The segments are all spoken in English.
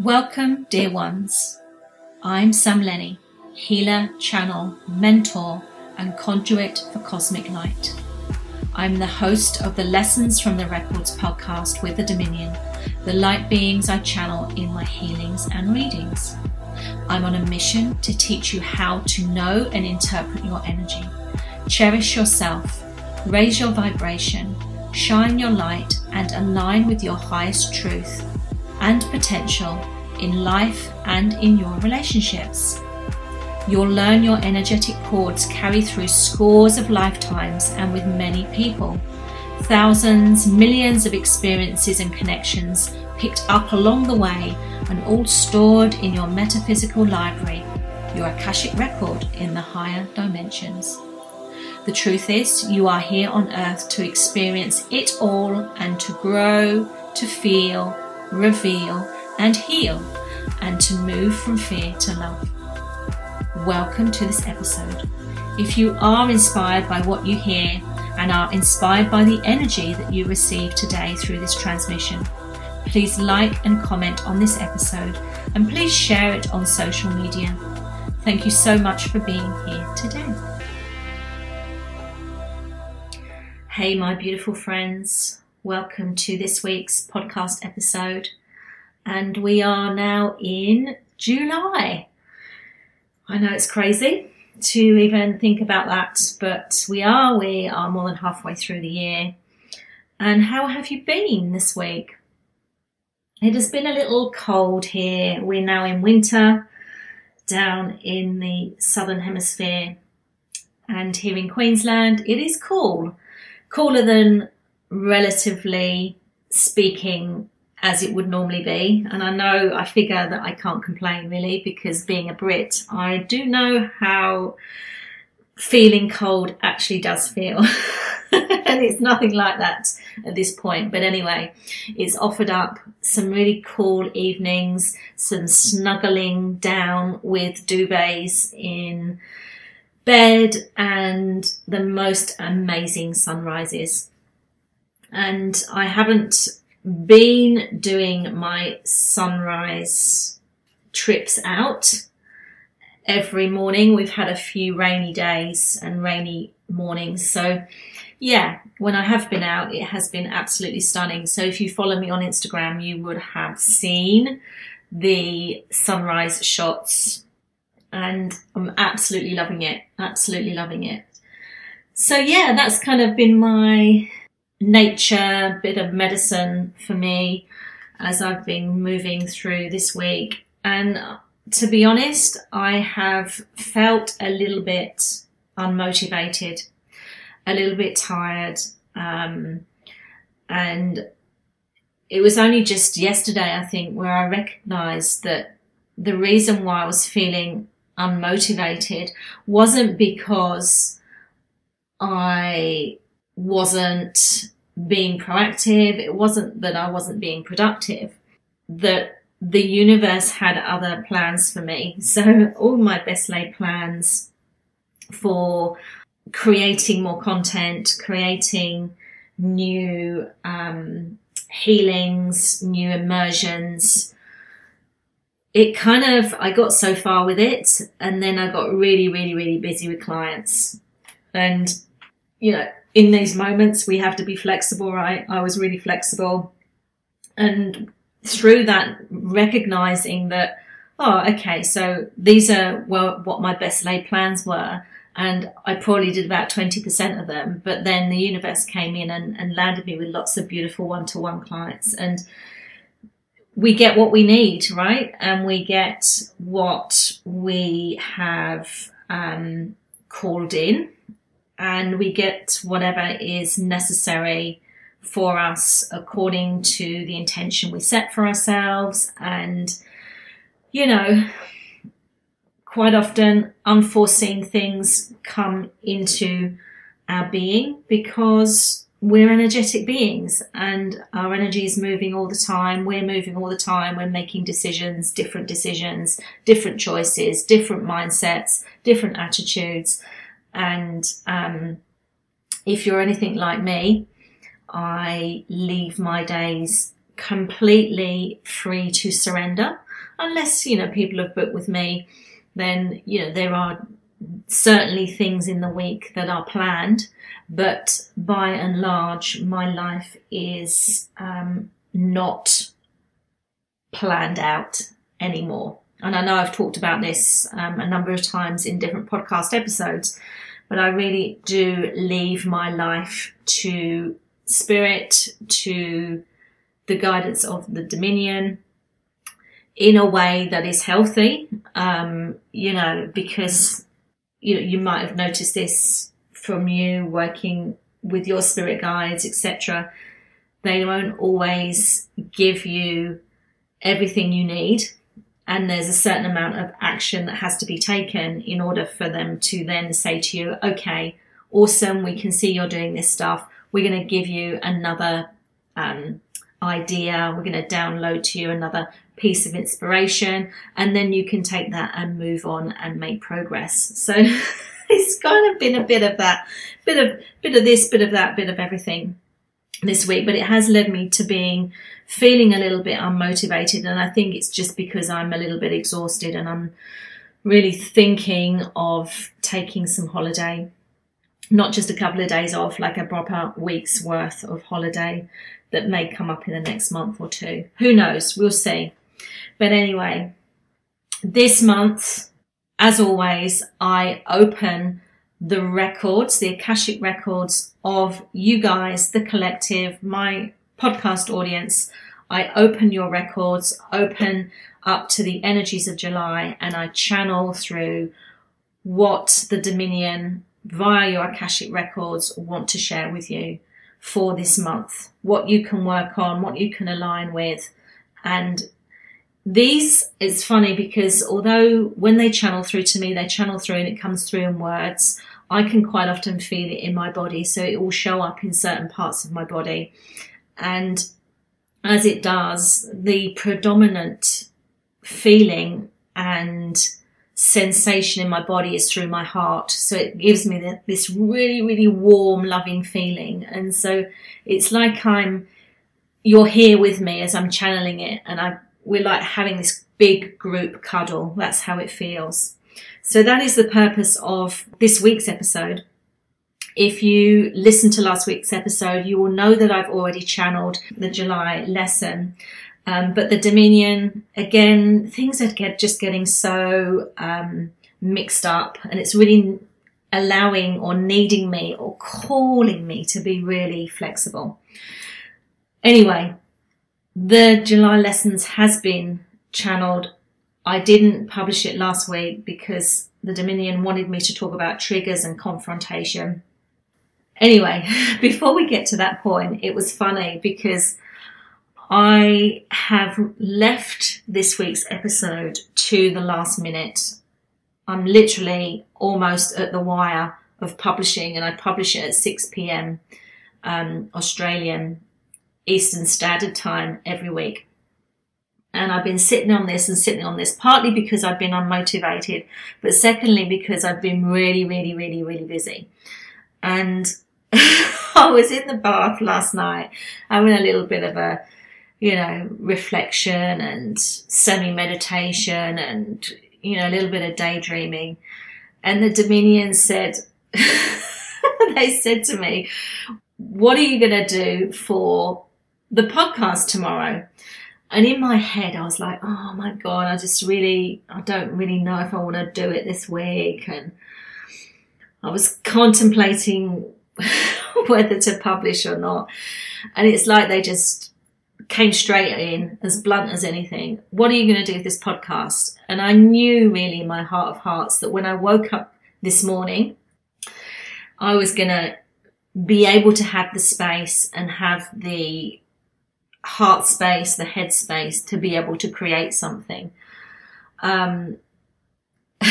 Welcome, dear ones. I'm Sam Lenny, healer, channel, mentor, and conduit for cosmic light. I'm the host of the Lessons from the Records podcast with the Dominion, the light beings I channel in my healings and readings. I'm on a mission to teach you how to know and interpret your energy, cherish yourself, raise your vibration, shine your light, and align with your highest truth and potential in life and in your relationships. You'll learn your energetic cords carry through scores of lifetimes and with many people. Thousands, millions of experiences and connections picked up along the way and all stored in your metaphysical library, your Akashic record in the higher dimensions. The truth is, you are here on earth to experience it all and to grow, to feel, reveal, and heal, and to move from fear to love. Welcome to this episode. If you are inspired by what you hear and are inspired by the energy that you receive today through this transmission, please like and comment on this episode and please share it on social media. Thank you so much for being here today. Hey, my beautiful friends. Welcome to this week's podcast episode. And we are now in July. I know it's crazy to even think about that, but we are. We are more than halfway through the year. And how have you been this week? It has been a little cold here. We're now in winter down in the southern hemisphere. And here in Queensland, it is cool. Cooler than relatively speaking as it would normally be. And I know, I figure that I can't complain really because being a Brit, I do know how feeling cold actually does feel. and it's nothing like that at this point. But anyway, it's offered up some really cool evenings, some snuggling down with duvets in bed and the most amazing sunrises. And I haven't been doing my sunrise trips out every morning. We've had a few rainy days and rainy mornings. So yeah, when I have been out, it has been absolutely stunning. So if you follow me on Instagram, you would have seen the sunrise shots and I'm absolutely loving it. Absolutely loving it. So yeah, that's kind of been my nature, bit of medicine for me as I've been moving through this week. And to be honest, I have felt a little bit unmotivated, a little bit tired. Um, and it was only just yesterday, I think, where I recognized that the reason why I was feeling unmotivated wasn't because I wasn't being proactive. It wasn't that I wasn't being productive, that the universe had other plans for me. So all my best laid plans for creating more content, creating new um, healings, new immersions. It kind of, I got so far with it and then I got really, really, really busy with clients. And, you know, in these moments, we have to be flexible, right? I was really flexible. And through that, recognizing that, oh, okay, so these are well, what my best laid plans were. And I probably did about 20% of them, but then the universe came in and, and landed me with lots of beautiful one to one clients. And we get what we need, right? And we get what we have um, called in and we get whatever is necessary for us according to the intention we set for ourselves. And, you know, quite often unforeseen things come into our being because we're energetic beings and our energy is moving all the time. We're moving all the time. We're making decisions, different decisions, different choices, different mindsets, different attitudes. And um, if you're anything like me, I leave my days completely free to surrender. unless, you know, people have booked with me, then, you know, there are certainly things in the week that are planned, but by and large, my life is um, not planned out anymore. And I know I've talked about this um, a number of times in different podcast episodes, but I really do leave my life to spirit, to the guidance of the Dominion in a way that is healthy. Um, you know, because you know, you might have noticed this from you working with your spirit guides, etc. They won't always give you everything you need. And there's a certain amount of action that has to be taken in order for them to then say to you, okay, awesome, we can see you're doing this stuff. We're going to give you another um, idea. We're going to download to you another piece of inspiration. And then you can take that and move on and make progress. So it's kind of been a bit of that, bit of, bit of this, bit of that, bit of everything this week, but it has led me to being feeling a little bit unmotivated. And I think it's just because I'm a little bit exhausted and I'm really thinking of taking some holiday, not just a couple of days off, like a proper week's worth of holiday that may come up in the next month or two. Who knows? We'll see. But anyway, this month, as always, I open the records, the Akashic records of you guys, the collective, my podcast audience. I open your records, open up to the energies of July, and I channel through what the Dominion via your Akashic records want to share with you for this month, what you can work on, what you can align with. And these, it's funny because although when they channel through to me, they channel through and it comes through in words. I can quite often feel it in my body. So it will show up in certain parts of my body. And as it does, the predominant feeling and sensation in my body is through my heart. So it gives me this really, really warm, loving feeling. And so it's like I'm, you're here with me as I'm channeling it. And I, we're like having this big group cuddle. That's how it feels. So that is the purpose of this week's episode. If you listen to last week's episode, you will know that I've already channeled the July lesson. Um, but the Dominion, again, things are get, just getting so um, mixed up, and it's really allowing or needing me or calling me to be really flexible. Anyway, the July lessons has been channeled I didn't publish it last week because the Dominion wanted me to talk about triggers and confrontation. Anyway, before we get to that point, it was funny because I have left this week's episode to the last minute. I'm literally almost at the wire of publishing, and I publish it at 6 p.m. Um, Australian Eastern Standard Time every week. And I've been sitting on this and sitting on this, partly because I've been unmotivated, but secondly, because I've been really, really, really, really busy. And I was in the bath last night having a little bit of a, you know, reflection and semi meditation and, you know, a little bit of daydreaming. And the Dominion said, they said to me, what are you going to do for the podcast tomorrow? And in my head, I was like, oh my God, I just really, I don't really know if I want to do it this week. And I was contemplating whether to publish or not. And it's like they just came straight in as blunt as anything. What are you going to do with this podcast? And I knew really in my heart of hearts that when I woke up this morning, I was going to be able to have the space and have the heart space, the head space to be able to create something. Um,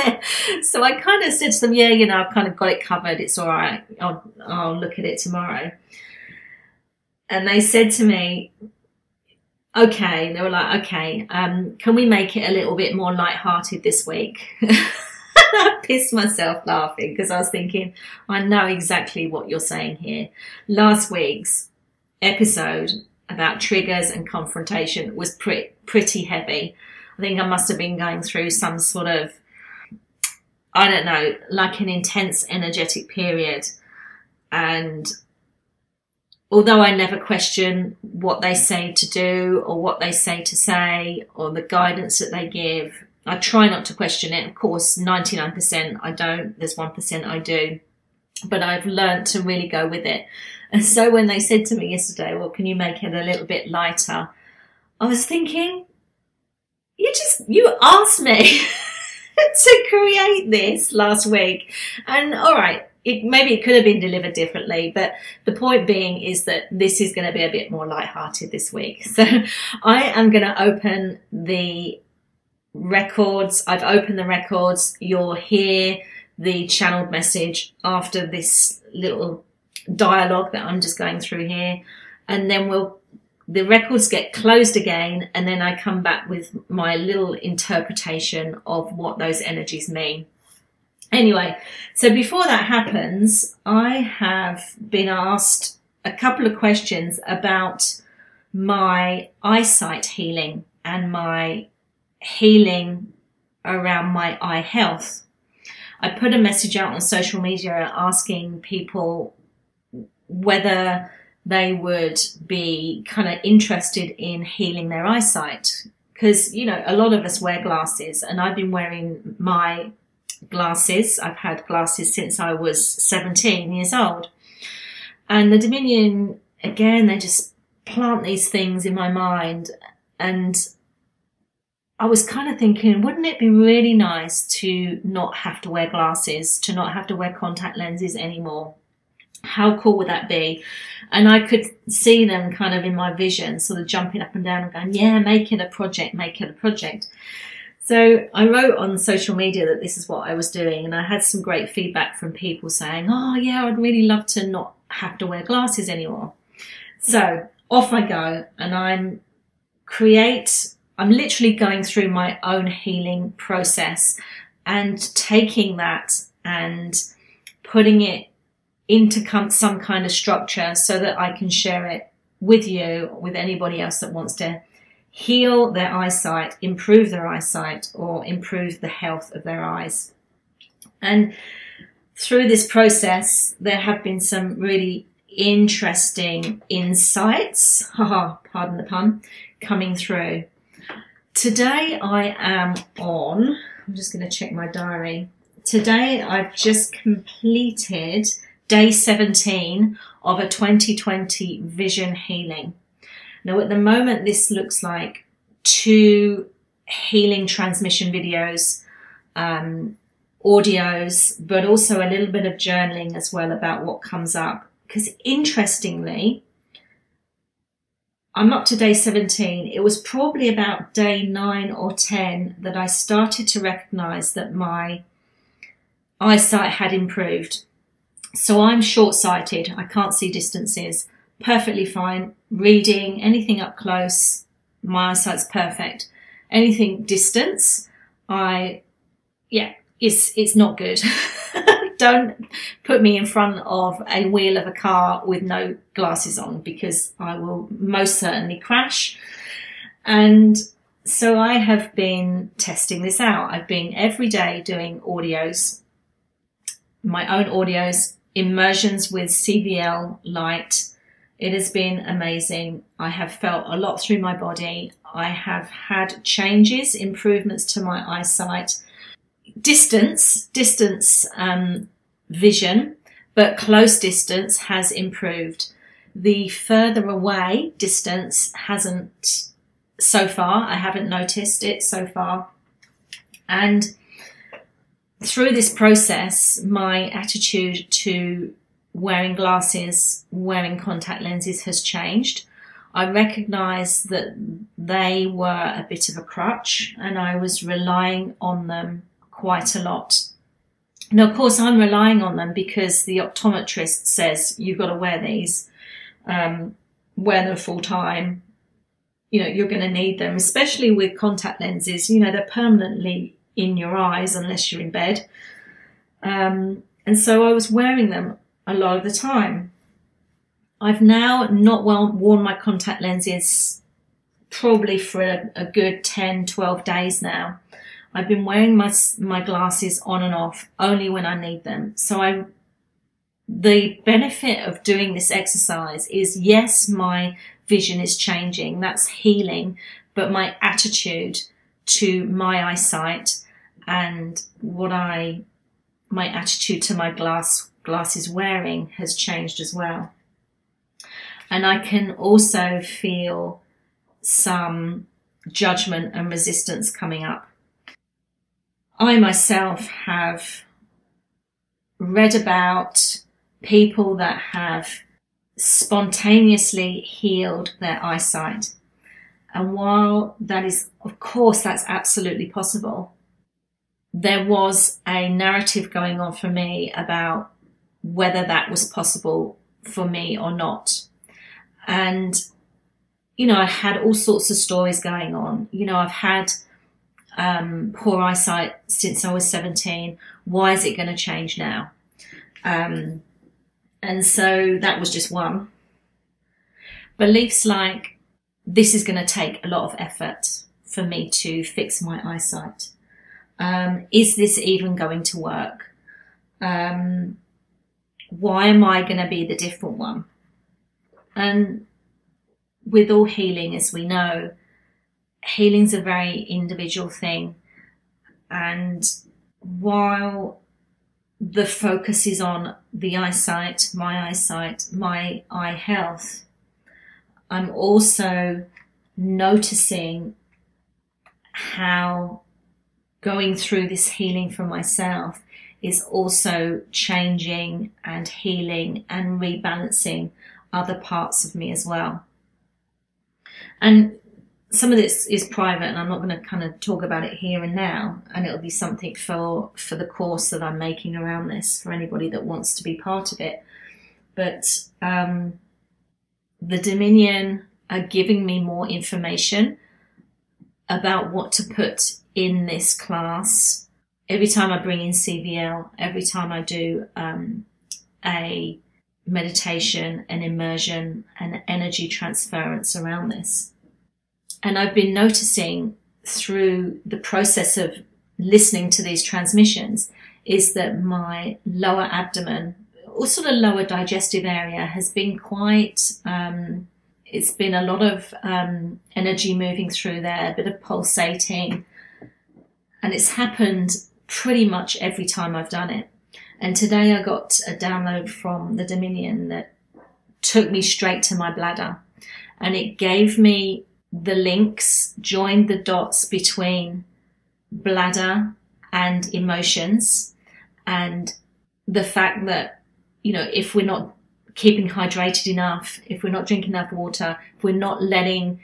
so I kind of said to them, yeah, you know, I've kind of got it covered. It's all right. I'll, I'll look at it tomorrow. And they said to me, okay, they were like, okay, um, can we make it a little bit more light-hearted this week? I pissed myself laughing because I was thinking, I know exactly what you're saying here. Last week's episode about triggers and confrontation was pretty pretty heavy. I think I must have been going through some sort of I don't know, like an intense energetic period. And although I never question what they say to do or what they say to say or the guidance that they give, I try not to question it. Of course, 99% I don't, there's 1% I do. But I've learned to really go with it. And so when they said to me yesterday, well, can you make it a little bit lighter? I was thinking, you just, you asked me to create this last week. And all right, it, maybe it could have been delivered differently, but the point being is that this is going to be a bit more light-hearted this week. So I am going to open the records. I've opened the records. You'll hear the channeled message after this little dialogue that I'm just going through here. And then we'll, the records get closed again. And then I come back with my little interpretation of what those energies mean. Anyway, so before that happens, I have been asked a couple of questions about my eyesight healing and my healing around my eye health. I put a message out on social media asking people whether they would be kind of interested in healing their eyesight. Because, you know, a lot of us wear glasses and I've been wearing my glasses. I've had glasses since I was 17 years old. And the Dominion, again, they just plant these things in my mind. And I was kind of thinking, wouldn't it be really nice to not have to wear glasses, to not have to wear contact lenses anymore? How cool would that be? And I could see them kind of in my vision, sort of jumping up and down and going, yeah, make it a project, make it a project. So I wrote on social media that this is what I was doing, and I had some great feedback from people saying, "Oh, yeah, I'd really love to not have to wear glasses anymore." So off I go, and I'm create. I'm literally going through my own healing process and taking that and putting it into some kind of structure so that I can share it with you, with anybody else that wants to heal their eyesight, improve their eyesight, or improve the health of their eyes. And through this process, there have been some really interesting insights, haha, pardon the pun, coming through. Today I am on, I'm just going to check my diary. Today I've just completed day 17 of a 2020 vision healing. Now, at the moment, this looks like two healing transmission videos, um, audios, but also a little bit of journaling as well about what comes up. Because interestingly, I'm up to day 17. It was probably about day nine or 10 that I started to recognize that my eyesight had improved. So I'm short sighted. I can't see distances perfectly fine. Reading, anything up close, my eyesight's perfect. Anything distance, I, yeah, it's, it's not good. Don't put me in front of a wheel of a car with no glasses on because I will most certainly crash. And so I have been testing this out. I've been every day doing audios, my own audios, immersions with CVL light, it has been amazing. I have felt a lot through my body. I have had changes, improvements to my eyesight, distance, distance um, vision, but close distance has improved. The further away distance hasn't so far. I haven't noticed it so far. And through this process, my attitude to wearing glasses, wearing contact lenses has changed. I recognised that they were a bit of a crutch and I was relying on them quite a lot. Now, of course, I'm relying on them because the optometrist says you've got to wear these, um, wear them full time. You know, you're going to need them, especially with contact lenses. You know, they're permanently in your eyes unless you're in bed. Um, and so I was wearing them a lot of the time. I've now not well worn my contact lenses probably for a, a good 10, 12 days now. I've been wearing my, my glasses on and off only when I need them. So I, the benefit of doing this exercise is yes, my vision is changing. That's healing, but my attitude to my eyesight and what I, my attitude to my glass, glasses wearing has changed as well. And I can also feel some judgment and resistance coming up. I myself have read about people that have spontaneously healed their eyesight. And while that is, of course, that's absolutely possible, there was a narrative going on for me about whether that was possible for me or not. And, you know, I had all sorts of stories going on. You know, I've had um, poor eyesight since I was 17. Why is it going to change now? Um, and so that was just one. Beliefs like this is going to take a lot of effort for me to fix my eyesight. Um, is this even going to work? Um, why am I going to be the different one? And with all healing, as we know, healing's a very individual thing. And while the focus is on the eyesight, my eyesight, my eye health, I'm also noticing how going through this healing for myself is also changing and healing and rebalancing other parts of me as well. And some of this is private and I'm not going to kind of talk about it here and now. And it'll be something for, for the course that I'm making around this for anybody that wants to be part of it. But, um, the Dominion are giving me more information about what to put in this class. Every time I bring in CVL, every time I do, um, a meditation, an immersion, an energy transference around this and I've been noticing through the process of listening to these transmissions is that my lower abdomen, or sort of lower digestive area, has been quite. Um, it's been a lot of um, energy moving through there, a bit of pulsating, and it's happened pretty much every time I've done it. And today I got a download from the Dominion that took me straight to my bladder, and it gave me the links, joined the dots between bladder and emotions. And the fact that, you know, if we're not keeping hydrated enough, if we're not drinking enough water, if we're not letting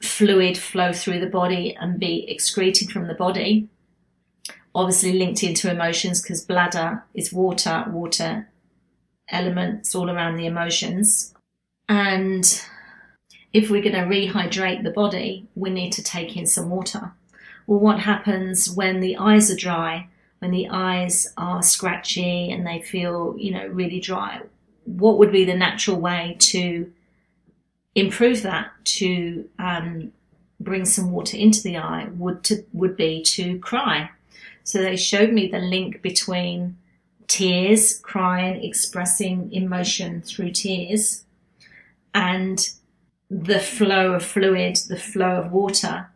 fluid flow through the body and be excreted from the body, obviously linked into emotions because bladder is water, water elements all around the emotions. And if we're going to rehydrate the body, we need to take in some water. Well, what happens when the eyes are dry, when the eyes are scratchy and they feel, you know, really dry? What would be the natural way to improve that, to um, bring some water into the eye, would, to, would be to cry. So they showed me the link between tears, crying, expressing emotion through tears, and the flow of fluid, the flow of water,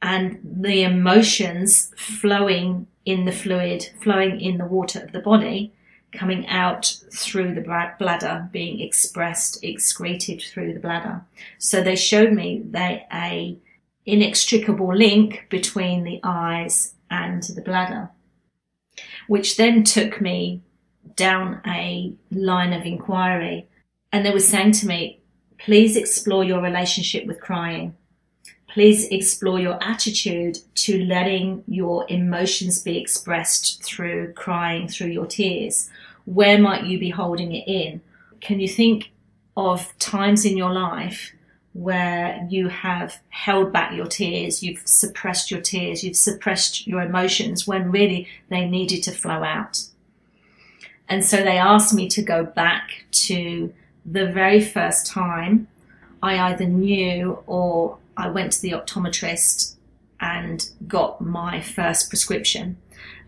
and the emotions flowing in the fluid, flowing in the water of the body, coming out through the bladder, being expressed, excreted through the bladder. So they showed me that a inextricable link between the eyes and the bladder, which then took me down a line of inquiry. And they were saying to me, Please explore your relationship with crying. Please explore your attitude to letting your emotions be expressed through crying, through your tears. Where might you be holding it in? Can you think of times in your life where you have held back your tears, you've suppressed your tears, you've suppressed your emotions when really they needed to flow out? And so they asked me to go back to the very first time I either knew or I went to the optometrist and got my first prescription.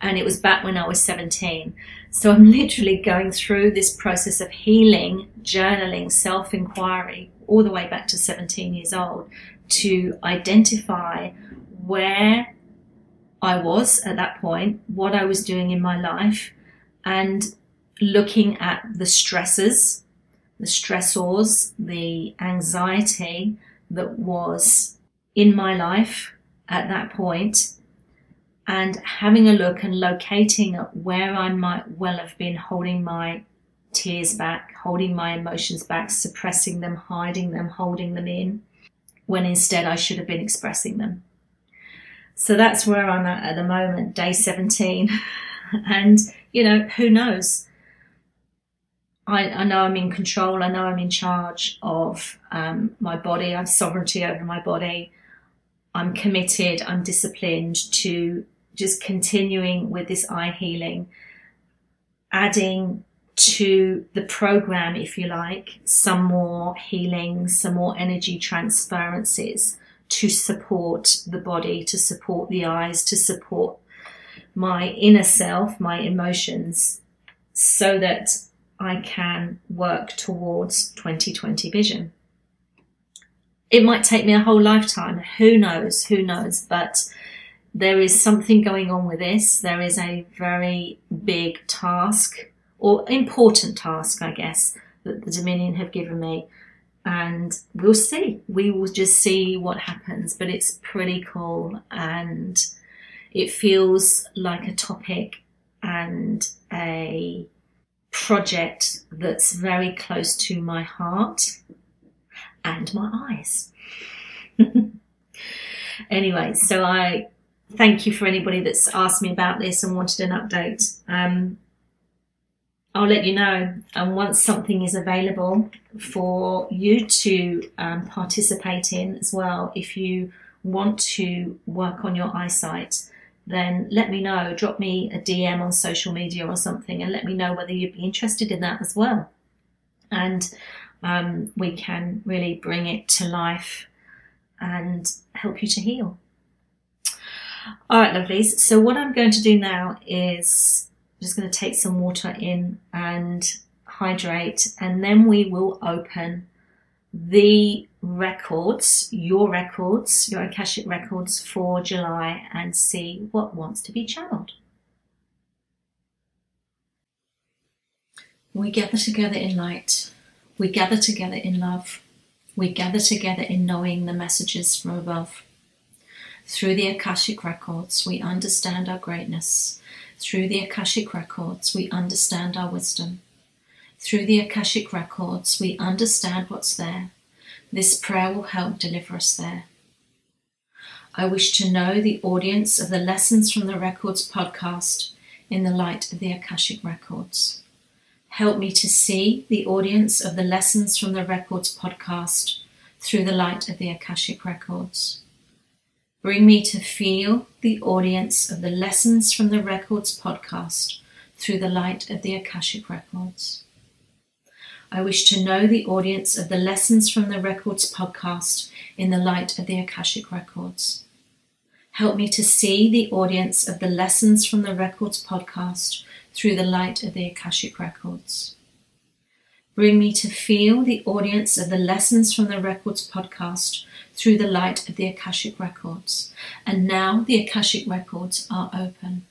And it was back when I was 17. So I'm literally going through this process of healing, journaling, self inquiry, all the way back to 17 years old to identify where I was at that point, what I was doing in my life, and looking at the stresses, the stressors, the anxiety that was in my life at that point, and having a look and locating where I might well have been holding my tears back, holding my emotions back, suppressing them, hiding them, holding them in, when instead I should have been expressing them. So that's where I'm at at the moment, day 17. and, you know, who knows? I, I know I'm in control. I know I'm in charge of um, my body. I have sovereignty over my body. I'm committed. I'm disciplined to just continuing with this eye healing, adding to the program, if you like, some more healing, some more energy transferences to support the body, to support the eyes, to support my inner self, my emotions, so that I can work towards 2020 vision. It might take me a whole lifetime. Who knows? Who knows? But there is something going on with this. There is a very big task or important task, I guess, that the Dominion have given me and we'll see. We will just see what happens, but it's pretty cool and it feels like a topic and a project that's very close to my heart and my eyes. anyway, so I thank you for anybody that's asked me about this and wanted an update. Um, I'll let you know. And once something is available for you to um, participate in as well, if you want to work on your eyesight, then let me know. Drop me a DM on social media or something and let me know whether you'd be interested in that as well. And um, we can really bring it to life and help you to heal. All right, lovelies. So, what I'm going to do now is I'm just going to take some water in and hydrate, and then we will open the records, your records, your Akashic records for July, and see what wants to be channeled. We gather together in light. We gather together in love. We gather together in knowing the messages from above. Through the Akashic records, we understand our greatness through the Akashic records, we understand our wisdom. Through the Akashic records, we understand what's there. This prayer will help deliver us there. I wish to know the audience of the Lessons from the Records podcast in the light of the Akashic records. Help me to see the audience of the Lessons from the Records podcast through the light of the Akashic records. Bring me to feel the audience of the Lessons from the Records podcast through the light of the Akashic Records. I wish to know the audience of the Lessons from the Records podcast in the light of the Akashic Records. Help me to see the audience of the Lessons from the Records podcast through the light of the Akashic Records. Bring me to feel the audience of the Lessons from the Records podcast through the light of the Akashic records. And now the Akashic records are open.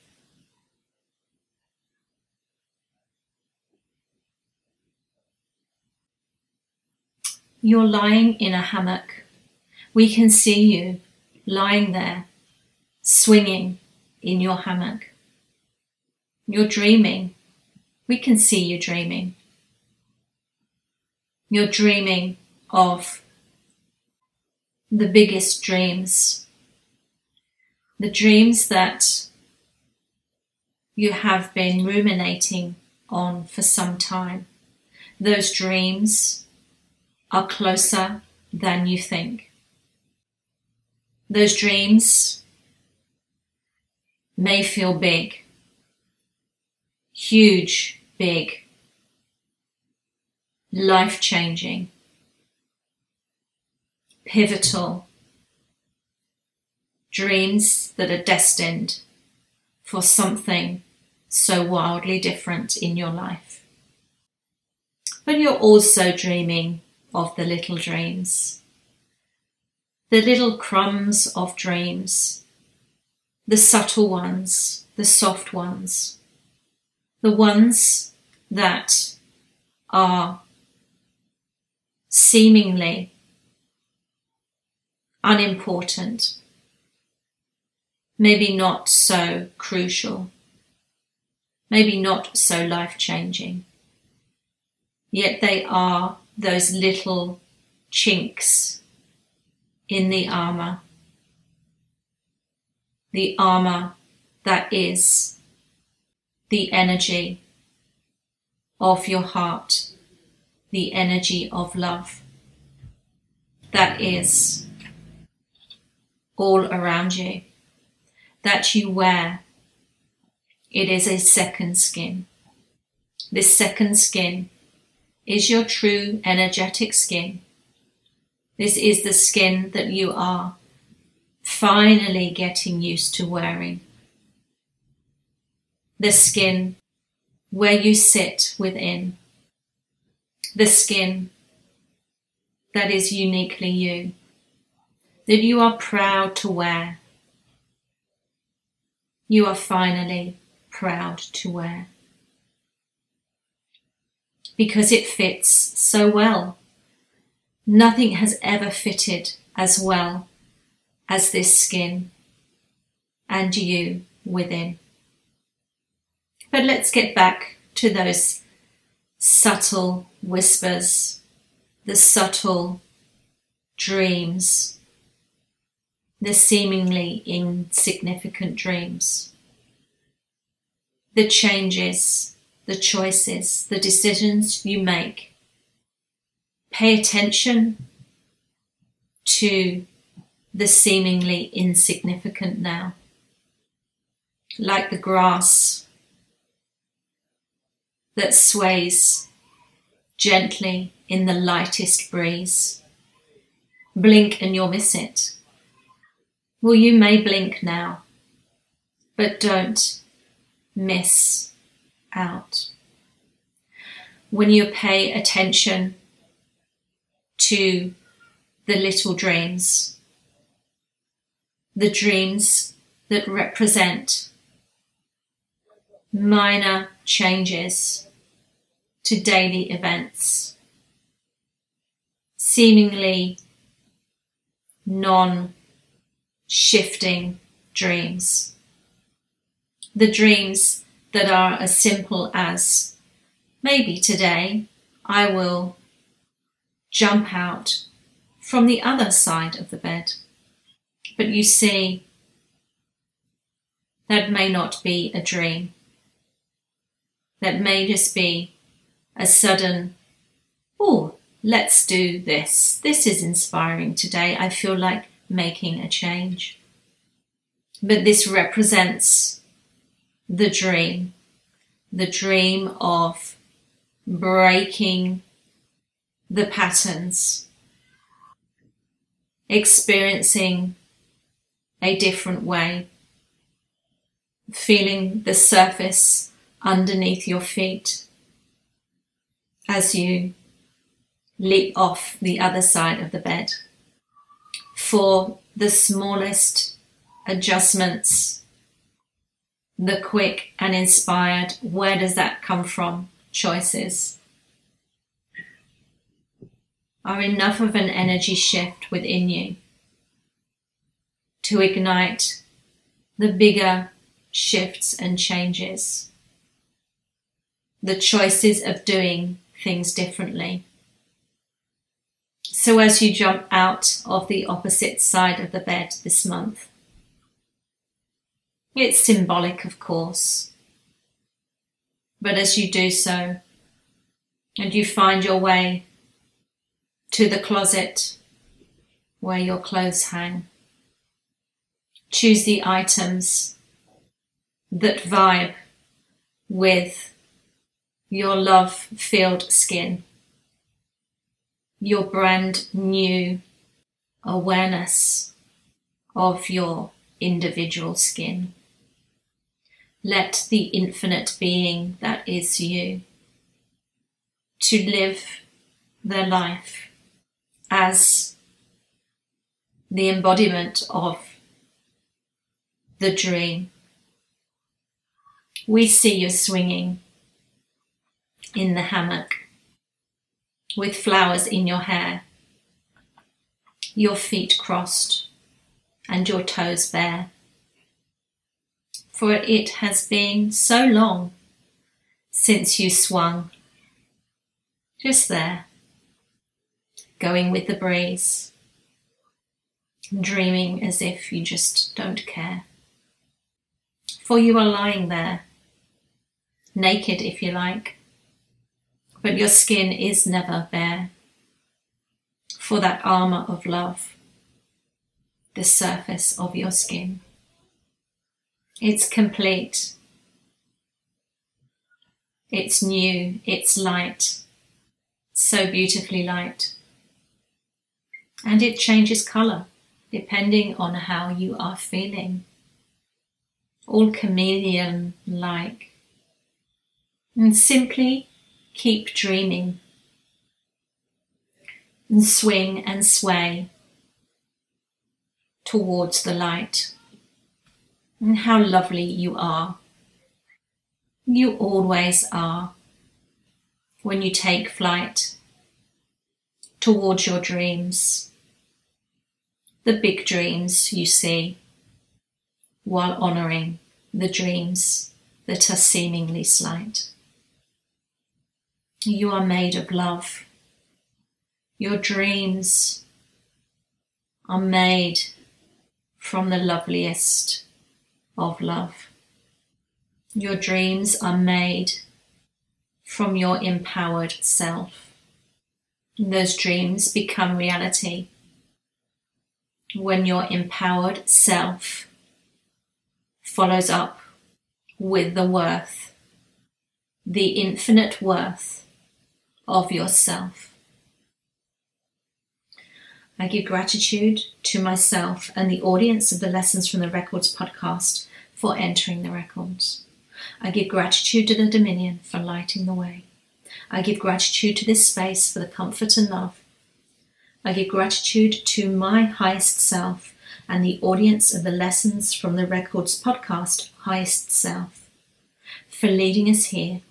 You're lying in a hammock. We can see you lying there, swinging in your hammock. You're dreaming. We can see you dreaming. You're dreaming of the biggest dreams, the dreams that you have been ruminating on for some time. Those dreams are closer than you think. Those dreams may feel big, huge, big, life changing, pivotal dreams that are destined for something so wildly different in your life. But you're also dreaming of the little dreams, the little crumbs of dreams, the subtle ones, the soft ones, the ones that are seemingly unimportant, maybe not so crucial, maybe not so life changing. Yet they are those little chinks in the armour, the armour that is the energy of your heart, the energy of love that is all around you, that you wear. It is a second skin. This second skin is your true energetic skin. This is the skin that you are finally getting used to wearing. The skin where you sit within. The skin that is uniquely you, that you are proud to wear. You are finally proud to wear because it fits so well. Nothing has ever fitted as well as this skin and you within. But let's get back to those subtle whispers, the subtle dreams, the seemingly insignificant dreams, the changes the choices, the decisions you make. Pay attention to the seemingly insignificant now, like the grass that sways gently in the lightest breeze. Blink and you'll miss it. Well, you may blink now, but don't miss out. When you pay attention to the little dreams, the dreams that represent minor changes to daily events, seemingly non shifting dreams. The dreams that are as simple as maybe today I will jump out from the other side of the bed. But you see, that may not be a dream. That may just be a sudden, oh, let's do this. This is inspiring today. I feel like making a change. But this represents the dream, the dream of breaking the patterns, experiencing a different way, feeling the surface underneath your feet as you leap off the other side of the bed. For the smallest adjustments the quick and inspired, where does that come from? Choices are enough of an energy shift within you to ignite the bigger shifts and changes, the choices of doing things differently. So, as you jump out of the opposite side of the bed this month, it's symbolic, of course. But as you do so, and you find your way to the closet where your clothes hang, choose the items that vibe with your love filled skin, your brand new awareness of your individual skin. Let the infinite being that is you to live their life as the embodiment of the dream. We see you swinging in the hammock with flowers in your hair, your feet crossed and your toes bare. For it has been so long since you swung, just there, going with the breeze, dreaming as if you just don't care. For you are lying there, naked if you like, but your skin is never bare. For that armour of love, the surface of your skin. It's complete. It's new. It's light. So beautifully light. And it changes colour depending on how you are feeling. All chameleon like. And simply keep dreaming and swing and sway towards the light. And how lovely you are. You always are when you take flight towards your dreams, the big dreams you see, while honouring the dreams that are seemingly slight. You are made of love. Your dreams are made from the loveliest of love. Your dreams are made from your empowered self. Those dreams become reality when your empowered self follows up with the worth, the infinite worth of yourself. I give gratitude to myself and the audience of the Lessons from the Records podcast for entering the records. I give gratitude to the Dominion for lighting the way. I give gratitude to this space for the comfort and love. I give gratitude to my highest self and the audience of the Lessons from the Records podcast, Highest Self, for leading us here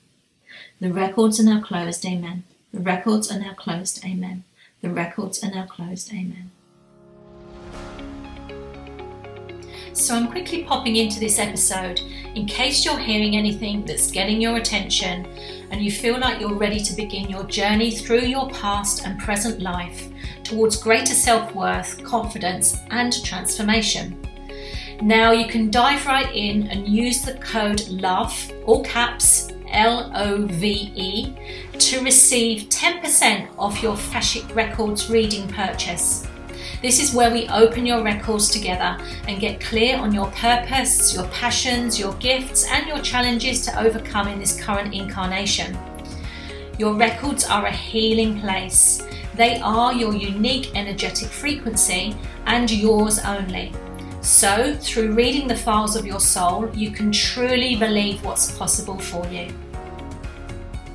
the records are now closed, amen. The records are now closed, amen. The records are now closed, amen. So I'm quickly popping into this episode in case you're hearing anything that's getting your attention and you feel like you're ready to begin your journey through your past and present life towards greater self worth, confidence, and transformation. Now you can dive right in and use the code LOVE, all caps, L O V E, to receive 10% off your Akashic Records reading purchase. This is where we open your records together and get clear on your purpose, your passions, your gifts, and your challenges to overcome in this current incarnation. Your records are a healing place. They are your unique energetic frequency and yours only. So, through reading the files of your soul, you can truly believe what's possible for you.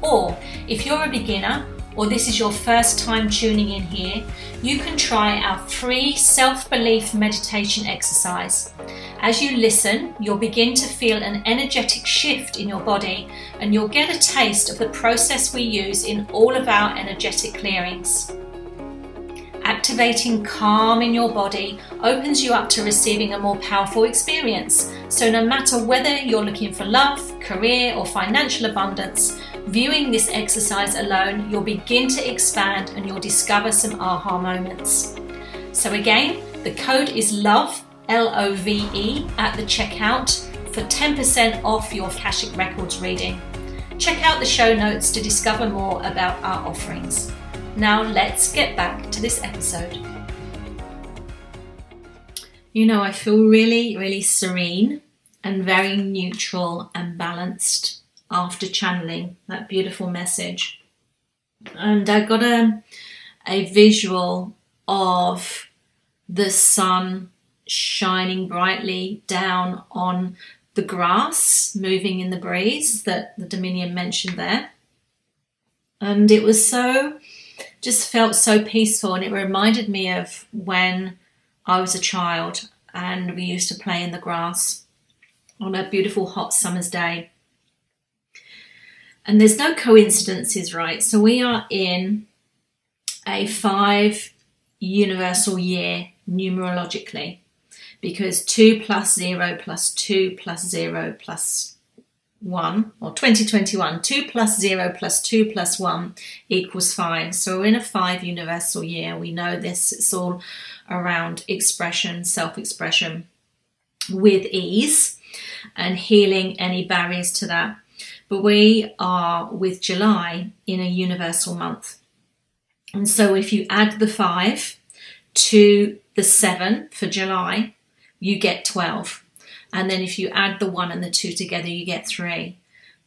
Or, if you're a beginner or this is your first time tuning in here, you can try our free self belief meditation exercise. As you listen, you'll begin to feel an energetic shift in your body and you'll get a taste of the process we use in all of our energetic clearings. Activating calm in your body opens you up to receiving a more powerful experience. So, no matter whether you're looking for love, career, or financial abundance, viewing this exercise alone, you'll begin to expand and you'll discover some aha moments. So, again, the code is LOVE, L O V E, at the checkout for 10% off your Akashic Records reading. Check out the show notes to discover more about our offerings. Now let's get back to this episode. You know, I feel really, really serene and very neutral and balanced after channeling that beautiful message. And I got a, a visual of the sun shining brightly down on the grass moving in the breeze that the Dominion mentioned there. And it was so, just felt so peaceful. And it reminded me of when I was a child and we used to play in the grass on a beautiful hot summer's day. And there's no coincidences, right? So we are in a five universal year numerologically because 2 plus 0 plus 2 plus 0 plus 1 or 2021 2 plus 0 plus 2 plus 1 equals 5 so we're in a 5 universal year. We know this it's all around expression self-expression with ease and healing any barriers to that but we are with July in a universal month and so if you add the 5 to the 7 for July you get 12. And then if you add the 1 and the 2 together, you get 3.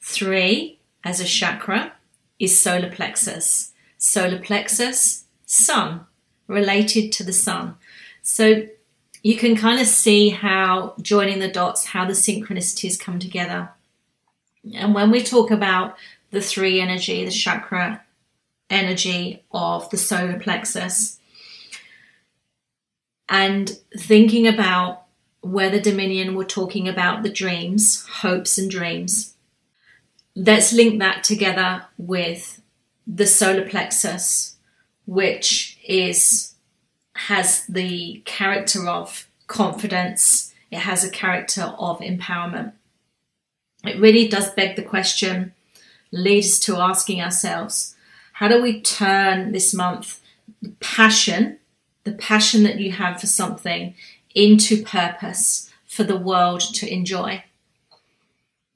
3 as a chakra is solar plexus. Solar plexus, sun, related to the sun. So you can kind of see how joining the dots, how the synchronicities come together. And when we talk about the three energy, the chakra energy of the solar plexus, and thinking about where the Dominion were talking about the dreams, hopes, and dreams. Let's link that together with the solar plexus, which is has the character of confidence. It has a character of empowerment. It really does beg the question, lead us to asking ourselves, how do we turn this month passion, the passion that you have for something, into purpose for the world to enjoy.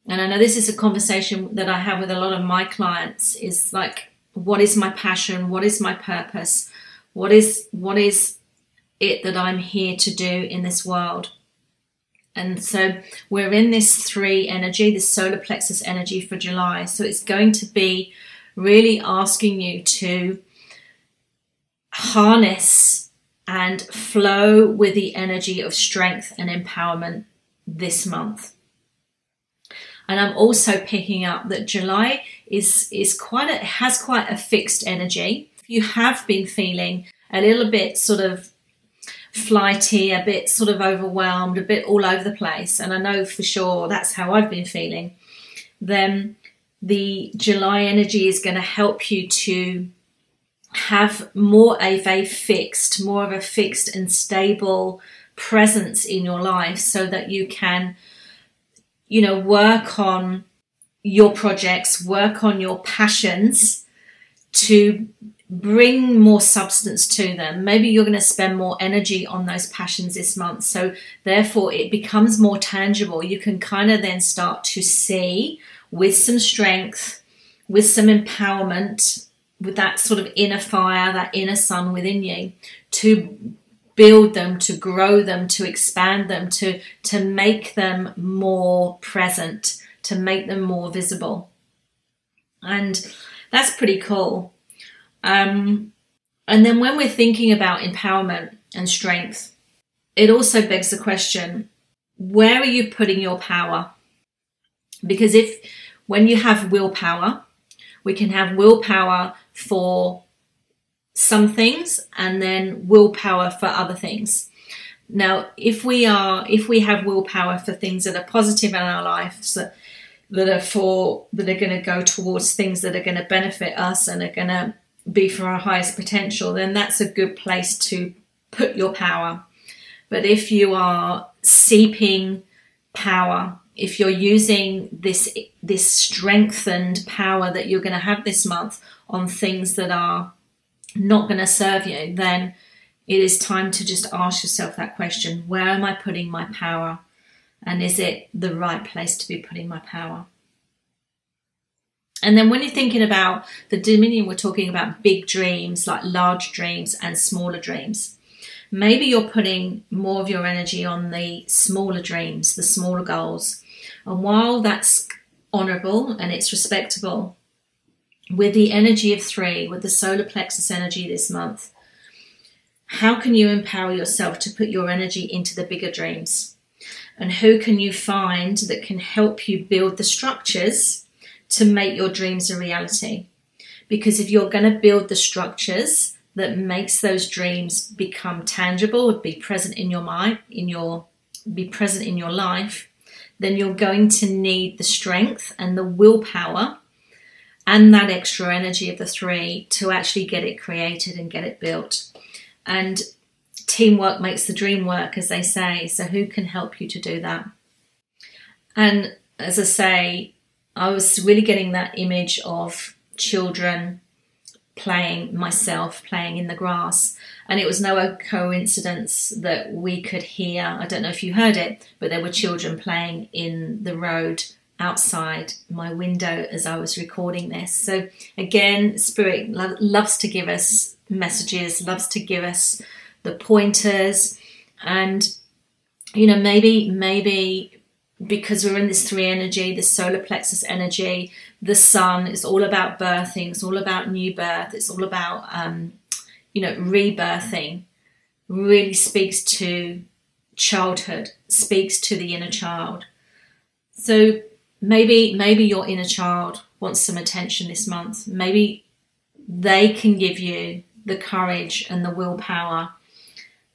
And I know this is a conversation that I have with a lot of my clients is like, what is my passion? What is my purpose? What is, what is it that I'm here to do in this world? And so we're in this three energy, this solar plexus energy for July. So it's going to be really asking you to harness and flow with the energy of strength and empowerment this month. And I'm also picking up that July is is quite a has quite a fixed energy. If you have been feeling a little bit sort of flighty, a bit sort of overwhelmed, a bit all over the place, and I know for sure that's how I've been feeling, then the July energy is going to help you to have more of a fixed, more of a fixed and stable presence in your life so that you can, you know, work on your projects, work on your passions to bring more substance to them. Maybe you're going to spend more energy on those passions this month. So, therefore, it becomes more tangible. You can kind of then start to see with some strength, with some empowerment, with that sort of inner fire, that inner sun within you, to build them, to grow them, to expand them, to, to make them more present, to make them more visible. And that's pretty cool. Um, and then when we're thinking about empowerment and strength, it also begs the question where are you putting your power? Because if when you have willpower, we can have willpower for some things and then willpower for other things. Now, if we are, if we have willpower for things that are positive in our lives, that are for, that are going to go towards things that are going to benefit us and are going to be for our highest potential, then that's a good place to put your power. But if you are seeping power, if you're using this this strengthened power that you're going to have this month on things that are not going to serve you, then it is time to just ask yourself that question where am I putting my power? And is it the right place to be putting my power? And then when you're thinking about the Dominion, we're talking about big dreams, like large dreams and smaller dreams. Maybe you're putting more of your energy on the smaller dreams, the smaller goals. And while that's honourable and it's respectable, with the energy of three, with the solar plexus energy this month, how can you empower yourself to put your energy into the bigger dreams? And who can you find that can help you build the structures to make your dreams a reality? Because if you're going to build the structures that makes those dreams become tangible, be present in your mind, in your be present in your life, then you're going to need the strength and the willpower and that extra energy of the three to actually get it created and get it built. And teamwork makes the dream work, as they say. So, who can help you to do that? And as I say, I was really getting that image of children playing, myself playing in the grass. And it was no coincidence that we could hear, I don't know if you heard it, but there were children playing in the road outside my window as I was recording this. So, again, Spirit lo- loves to give us messages, loves to give us the pointers, and you know, maybe, maybe because we're in this three energy, this solar plexus energy, the sun is all about birthing, it's all about new birth, it's all about, um, you know, rebirthing, really speaks to childhood, speaks to the inner child. So maybe maybe your inner child wants some attention this month. Maybe they can give you the courage and the willpower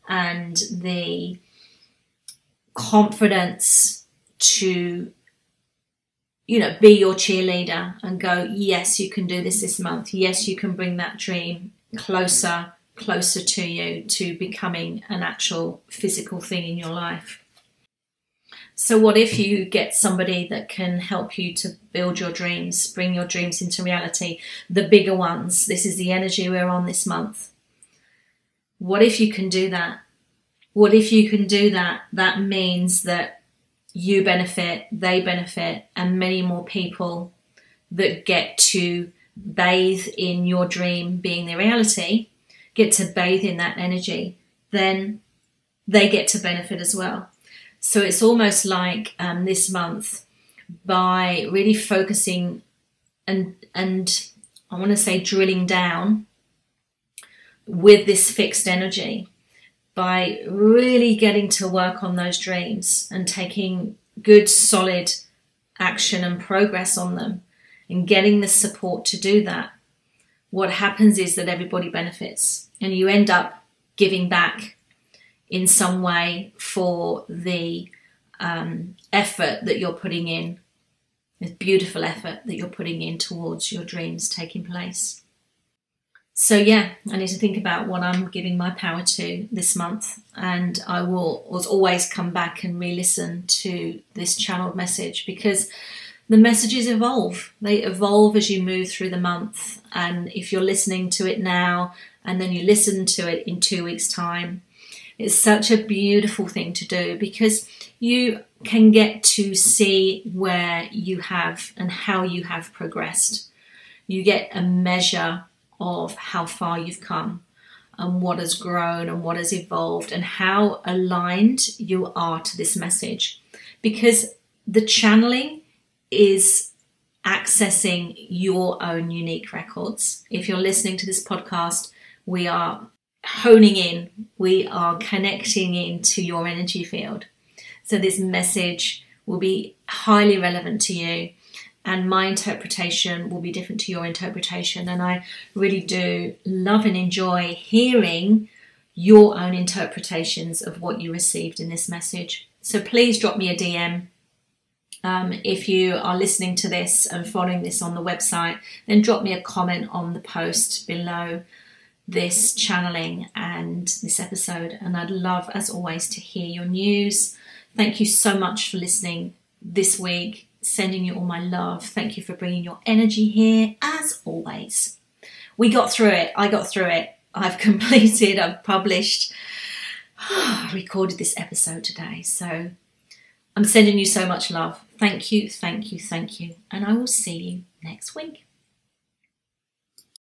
and the confidence to you know be your cheerleader and go yes you can do this this month yes you can bring that dream closer closer to you to becoming an actual physical thing in your life so, what if you get somebody that can help you to build your dreams, bring your dreams into reality, the bigger ones? This is the energy we're on this month. What if you can do that? What if you can do that? That means that you benefit, they benefit, and many more people that get to bathe in your dream being the reality get to bathe in that energy, then they get to benefit as well. So it's almost like um, this month by really focusing and and I want to say drilling down with this fixed energy by really getting to work on those dreams and taking good solid action and progress on them and getting the support to do that what happens is that everybody benefits and you end up giving back in some way for the um, effort that you're putting in, this beautiful effort that you're putting in towards your dreams taking place. So, yeah, I need to think about what I'm giving my power to this month, and I will always come back and re listen to this channeled message because the messages evolve. They evolve as you move through the month, and if you're listening to it now and then you listen to it in two weeks' time, it's such a beautiful thing to do because you can get to see where you have and how you have progressed. You get a measure of how far you've come and what has grown and what has evolved and how aligned you are to this message. Because the channeling is accessing your own unique records. If you're listening to this podcast, we are honing in, we are connecting into your energy field. So this message will be highly relevant to you and my interpretation will be different to your interpretation. And I really do love and enjoy hearing your own interpretations of what you received in this message. So please drop me a DM. Um, if you are listening to this and following this on the website, then drop me a comment on the post below this channeling and this episode. And I'd love, as always, to hear your news. Thank you so much for listening this week. Sending you all my love. Thank you for bringing your energy here, as always. We got through it. I got through it. I've completed, I've published, recorded this episode today. So I'm sending you so much love. Thank you, thank you, thank you. And I will see you next week.